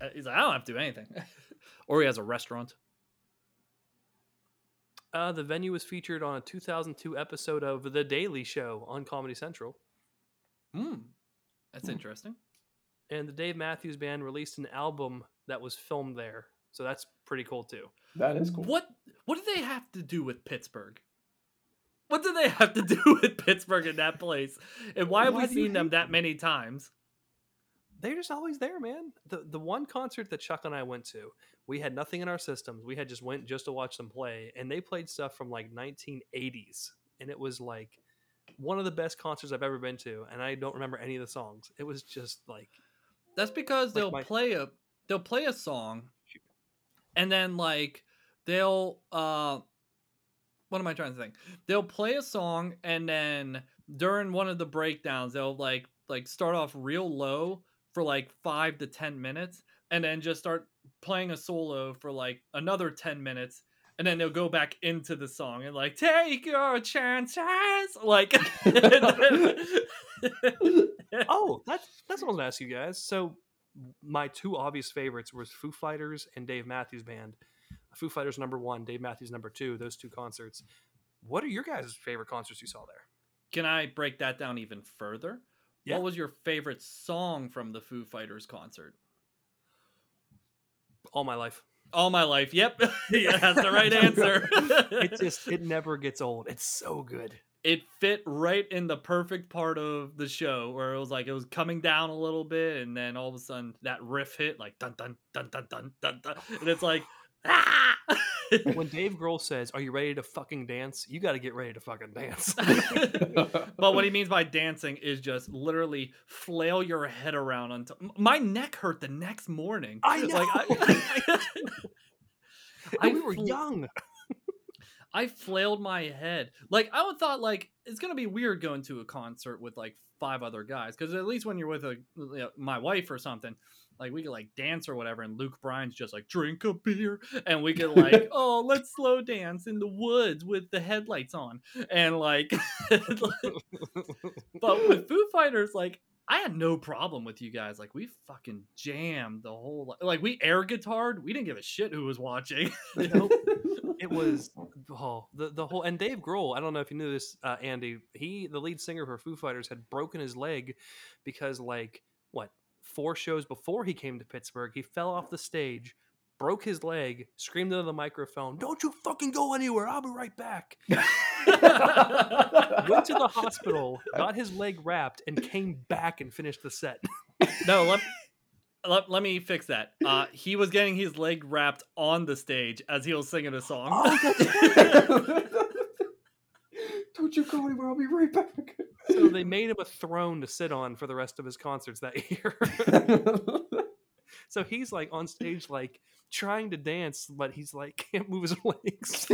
Uh, He's like, I don't have to do anything. or he has a restaurant. Uh, the venue was featured on a 2002 episode of The Daily Show on Comedy Central, Hmm. That's Hmm. interesting. and the Dave Matthews Band released an album that was filmed there. So that's pretty cool too. that is cool. What what do they have to do with Pittsburgh? What do they have to do with Pittsburgh in that place? And why have Why we seen them that many times? They're just always there, man. The the one concert that Chuck and I went to, we had nothing in our systems. We had just went just to watch them play, and they played stuff from like 1980s, and it was like one of the best concerts I've ever been to. And I don't remember any of the songs. It was just like That's because Like they'll my- play a they'll play a song and then like they'll uh what am I trying to think? They'll play a song and then during one of the breakdowns they'll like like start off real low for like 5 to 10 minutes and then just start playing a solo for like another 10 minutes and then they'll go back into the song and like take your chances like oh, that's that's what I was gonna ask you guys. So my two obvious favorites was Foo Fighters and Dave Matthews Band. Foo Fighters number one, Dave Matthews number two. Those two concerts. What are your guys' favorite concerts you saw there? Can I break that down even further? Yeah. What was your favorite song from the Foo Fighters concert? All my life. All my life. Yep. yeah, that's the right answer. It just it never gets old. It's so good. it fit right in the perfect part of the show where it was like it was coming down a little bit and then all of a sudden that riff hit like dun dun dun dun dun dun, dun and it's like ah! When Dave Grohl says, "Are you ready to fucking dance?" You got to get ready to fucking dance. but what he means by dancing is just literally flail your head around until my neck hurt the next morning. I know. Like, I, And we were fl- young. I flailed my head. Like I would thought like it's gonna be weird going to a concert with like five other guys because at least when you're with a you know, my wife or something, like we could like dance or whatever, and Luke Bryan's just like drink a beer, and we could like oh let's slow dance in the woods with the headlights on, and like, but with Foo Fighters like. I had no problem with you guys. Like we fucking jammed the whole like we air guitared. We didn't give a shit who was watching. Nope. It was oh the the whole and Dave Grohl. I don't know if you knew this, uh, Andy. He, the lead singer for Foo Fighters, had broken his leg because like what four shows before he came to Pittsburgh, he fell off the stage, broke his leg, screamed into the microphone, "Don't you fucking go anywhere! I'll be right back." Went to the hospital, got his leg wrapped, and came back and finished the set. No, let, let, let me fix that. Uh, he was getting his leg wrapped on the stage as he was singing a song. Don't you go anywhere. I'll be right back. So they made him a throne to sit on for the rest of his concerts that year. So he's like on stage, like trying to dance, but he's like can't move his legs.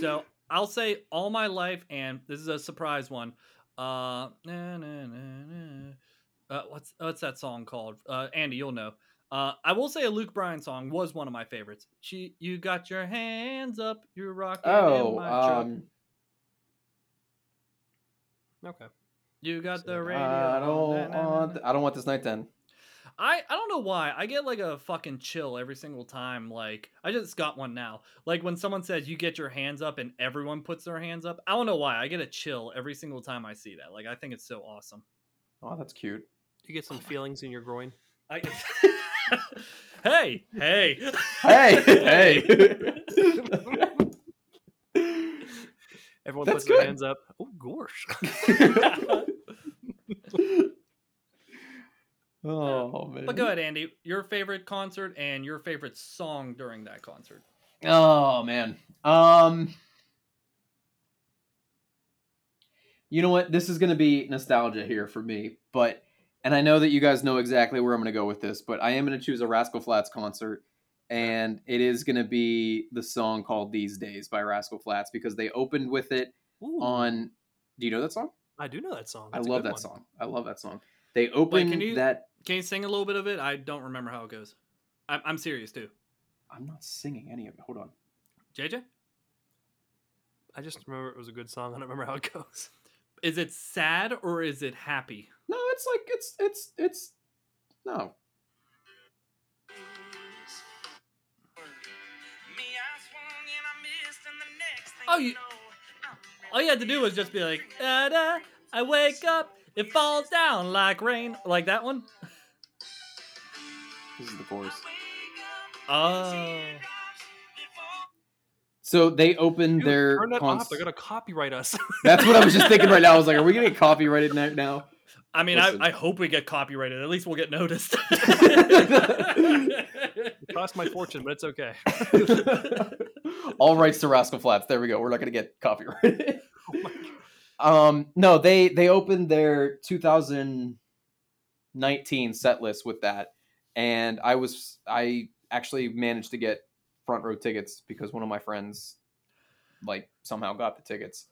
so I'll say all my life, and this is a surprise one. Uh, na, na, na, na. Uh, what's what's that song called? Uh, Andy, you'll know. Uh, I will say a Luke Bryan song was one of my favorites. She, you got your hands up, you're rocking in oh, my um, Okay. You got so the I radio. I on, don't want. na. I don't want this night then. I I don't know why. I get like a fucking chill every single time. Like I just got one now. Like when someone says you get your hands up and everyone puts their hands up. I don't know why. I get a chill every single time I see that. Like I think it's so awesome. Oh, that's cute. You get some feelings in your groin. I Hey, hey. Hey, hey. Everyone That's puts their hands up. Oh, gosh. oh man. but go ahead, Andy. Your favorite concert and your favorite song during that concert. Oh man. Um You know what? This is going to be nostalgia here for me, but and I know that you guys know exactly where I'm going to go with this, but I am going to choose a Rascal Flatts concert, and it is going to be the song called "These Days" by Rascal Flatts because they opened with it Ooh, on. Do you know that song? I do know that song. I That's a love that one. song. I love that song. They opened can you- that. Can you sing a little bit of it? I don't remember how it goes. I'm, I'm serious too. I'm not singing any of it. Hold on. JJ, I just remember it was a good song. I don't remember how it goes. Is it sad or is it happy? No, it's like it's it's it's no. Oh, you- All you had to do was just be like, da da. I wake up, it falls down like rain, like that one. This is the chorus. Oh, So they opened Dude, their. turn that cons- off. They're gonna copyright us. That's what I was just thinking right now. I was like, are we gonna get copyrighted now? I mean, I, I hope we get copyrighted. At least we'll get noticed. It cost my fortune, but it's okay. All rights to Rascal Flatts. There we go. We're not gonna get copyrighted. Oh um, no, they they opened their 2019 set list with that, and I was I actually managed to get front row tickets because one of my friends like somehow got the tickets,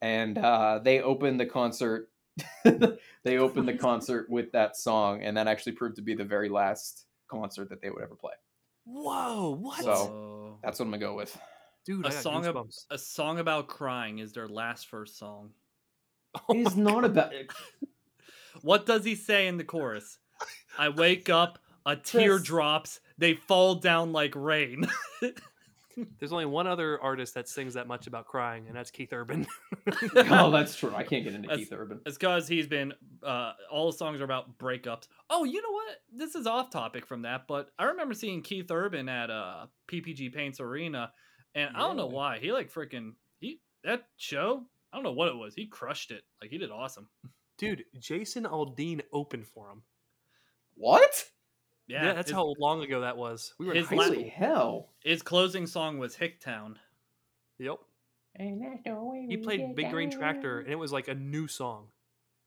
and uh, they opened the concert. they opened the concert with that song, and that actually proved to be the very last concert that they would ever play. Whoa! What? So- So, That's what I'm gonna go with. Dude, a I got song of, goosebumps. a song about crying is their last first song. Oh It is my- not about. What does he say in the chorus? I wake up, a tear Chris. drops, they fall down like rain. There's only one other artist that sings that much about crying, and that's Keith Urban. oh, that's true. I can't get into That's- Keith Urban. It's because he's been uh, all the songs are about breakups. Oh, you know what? This is off topic from that, but I remember seeing Keith Urban at uh, PPG Paints Arena, and I don't know Really? why he like freaking he that show. I don't know what it was. He crushed it. Like he did awesome. Dude, Jason Aldean opened for him. What? Yeah, Yeah, that's his, how long ago that was. We were in his high. Holy hell! his closing song was Hicktown. Yep. He played Big Green Tractor, and it was like a new song.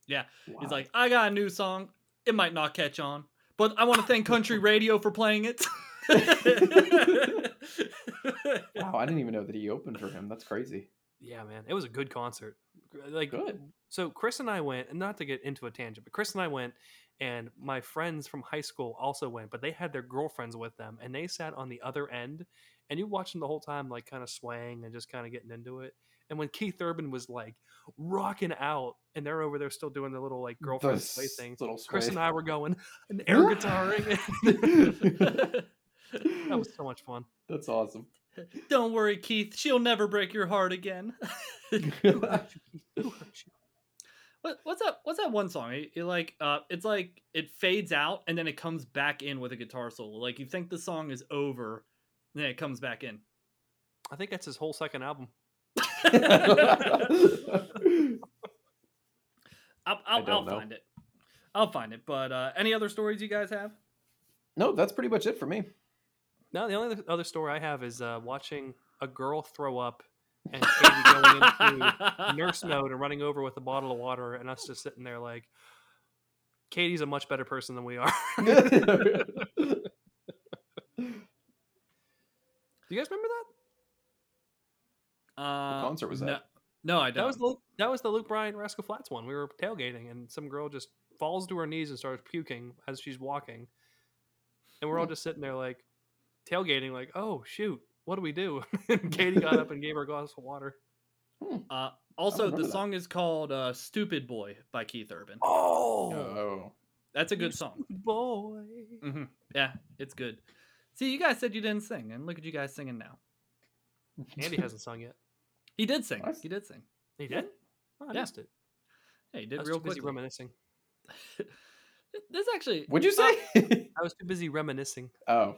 Yeah. He's like, I got a new song. It might not catch on, but I want to thank Country Radio for playing it. wow, I didn't even know that he opened for him. That's crazy. Yeah, man, it was a good concert. Like, Good. so Chris and I went, and not to get into a tangent, but Chris and I went, and my friends from high school also went, but they had their girlfriends with them, and they sat on the other end, and you watch them the whole time, like kind of swaying and just kind of getting into it. And when Keith Urban was like rocking out, and they're over there still doing the little like girlfriend The sway s- thing, Little Chris and I were going and air guitaring. that was so much fun. That's awesome. Don't worry, Keith. She'll never break your heart again. What, what's that? What's that one song? It, it like, uh, it's like it fades out and then it comes back in with a guitar solo. Like you think the song is over, and then it comes back in. I think that's his whole second album. I'll, I'll, I I'll find it. I'll find it. But uh, any other stories you guys have? no, that's pretty much it for me. No, the only other- other story I have is uh, watching a girl throw up and Katie going into nurse mode and running over with a bottle of water, and us just sitting there like, Katie's a much better person than we are. Do you guys remember that? Uh, concert was no, that? No, I don't. That was the that was the Luke Bryan Rascal Flatts one. We were tailgating, and some girl just falls to her knees and starts puking as she's walking, and we're all Hmm. just sitting there like tailgating, like, "Oh shoot, what do we do?" and Katie got up and gave her a glass of water. Uh, also, the that. song is called uh, "Stupid Boy" by Keith Urban. Oh, Oh. That's a good song. stupid boy. hmm Yeah, it's good. See, you guys said you didn't sing, and look at you guys singing now. Andy hasn't sung yet. He did sing. Nice. He did sing. He did. Oh, I Yeah. missed it. Yeah, he I did was real too busy quickly. reminiscing. This actually, What'd you uh, say? I was too busy reminiscing. oh.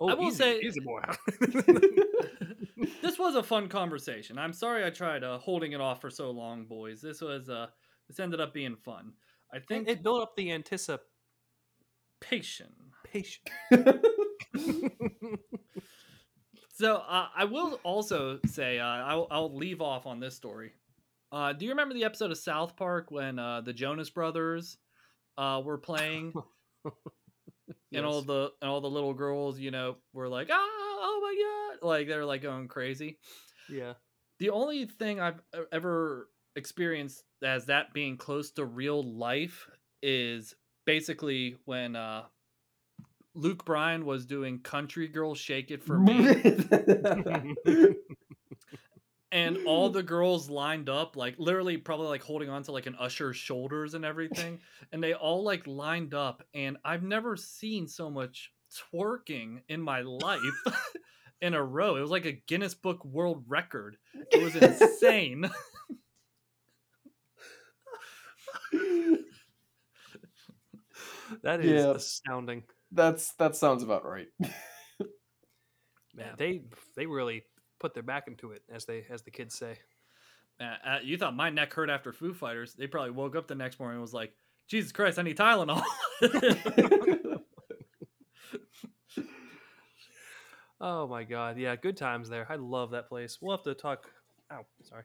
Oh, I will easy, say- easy boy. this was a fun conversation. I'm sorry I tried uh, holding it off for so long, boys. This was uh, this ended up being fun. I think it, it built up the anticipation. patient. So uh, I will also say uh, I'll, I'll leave off on this story. Uh, do you remember the episode of South Park when uh, the Jonas Brothers uh, were playing, and all the and all the little girls, you know, were like, "Ah, oh my god!" Like they're like going crazy. yeah. The only thing I've ever experienced as that being close to real life is basically when uh, Luke Bryan was doing "Country Girl Shake It for Me." and all the girls lined up like literally probably like holding on to like an usher's shoulders and everything and they all like lined up and i've never seen so much twerking in my life in a row it was like a guinness book world record it was insane That is Yeah. astounding. That's that sounds about right. Man, they they really put their back into it, as they as the kids say. Uh, uh, you thought my neck hurt after foo fighters they probably woke up the next morning and was like jesus christ i need tylenol Oh my god, yeah, good times there. I love that place. We'll have to talk. Oh, sorry.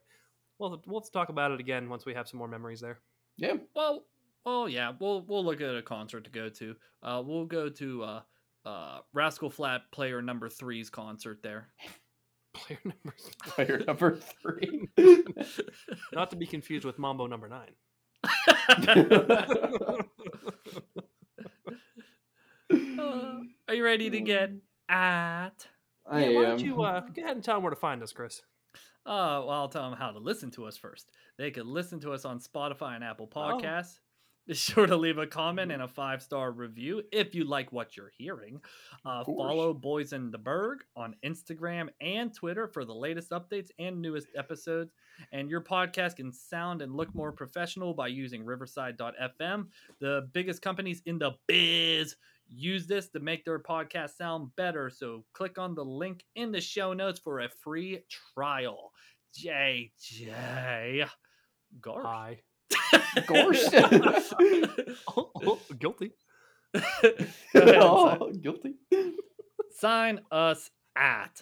We'll we'll have to talk about it again once we have some more memories there. yeah. Well, well, yeah, we'll we'll look at a concert to go to. Uh, we'll go to uh, uh, Rascal Flat Player Number Three's concert there. Player numbers, Player number three. not to be confused with Mambo number nine. Uh, are you ready to get at? I yeah, why am. don't you uh, go ahead and tell them where to find us, Chris? Uh, well, I'll tell them how to listen to us first. They can listen to us on Spotify and Apple Podcasts. Be sure to leave a comment and a five star review if you like what you're hearing. Uh, follow Boys in the Burgh on Instagram and Twitter for the latest updates and newest episodes. And your podcast can sound and look more professional by using Riverside.fm. The biggest companies in the biz use this to make their podcast sound better. So click on the link in the show notes for a free trial. JJ. Garsh. Hi. Gorsh. Oh, oh, guilty. Ahead and sign- oh, guilty. sign us at.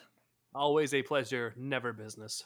Always a pleasure, never business.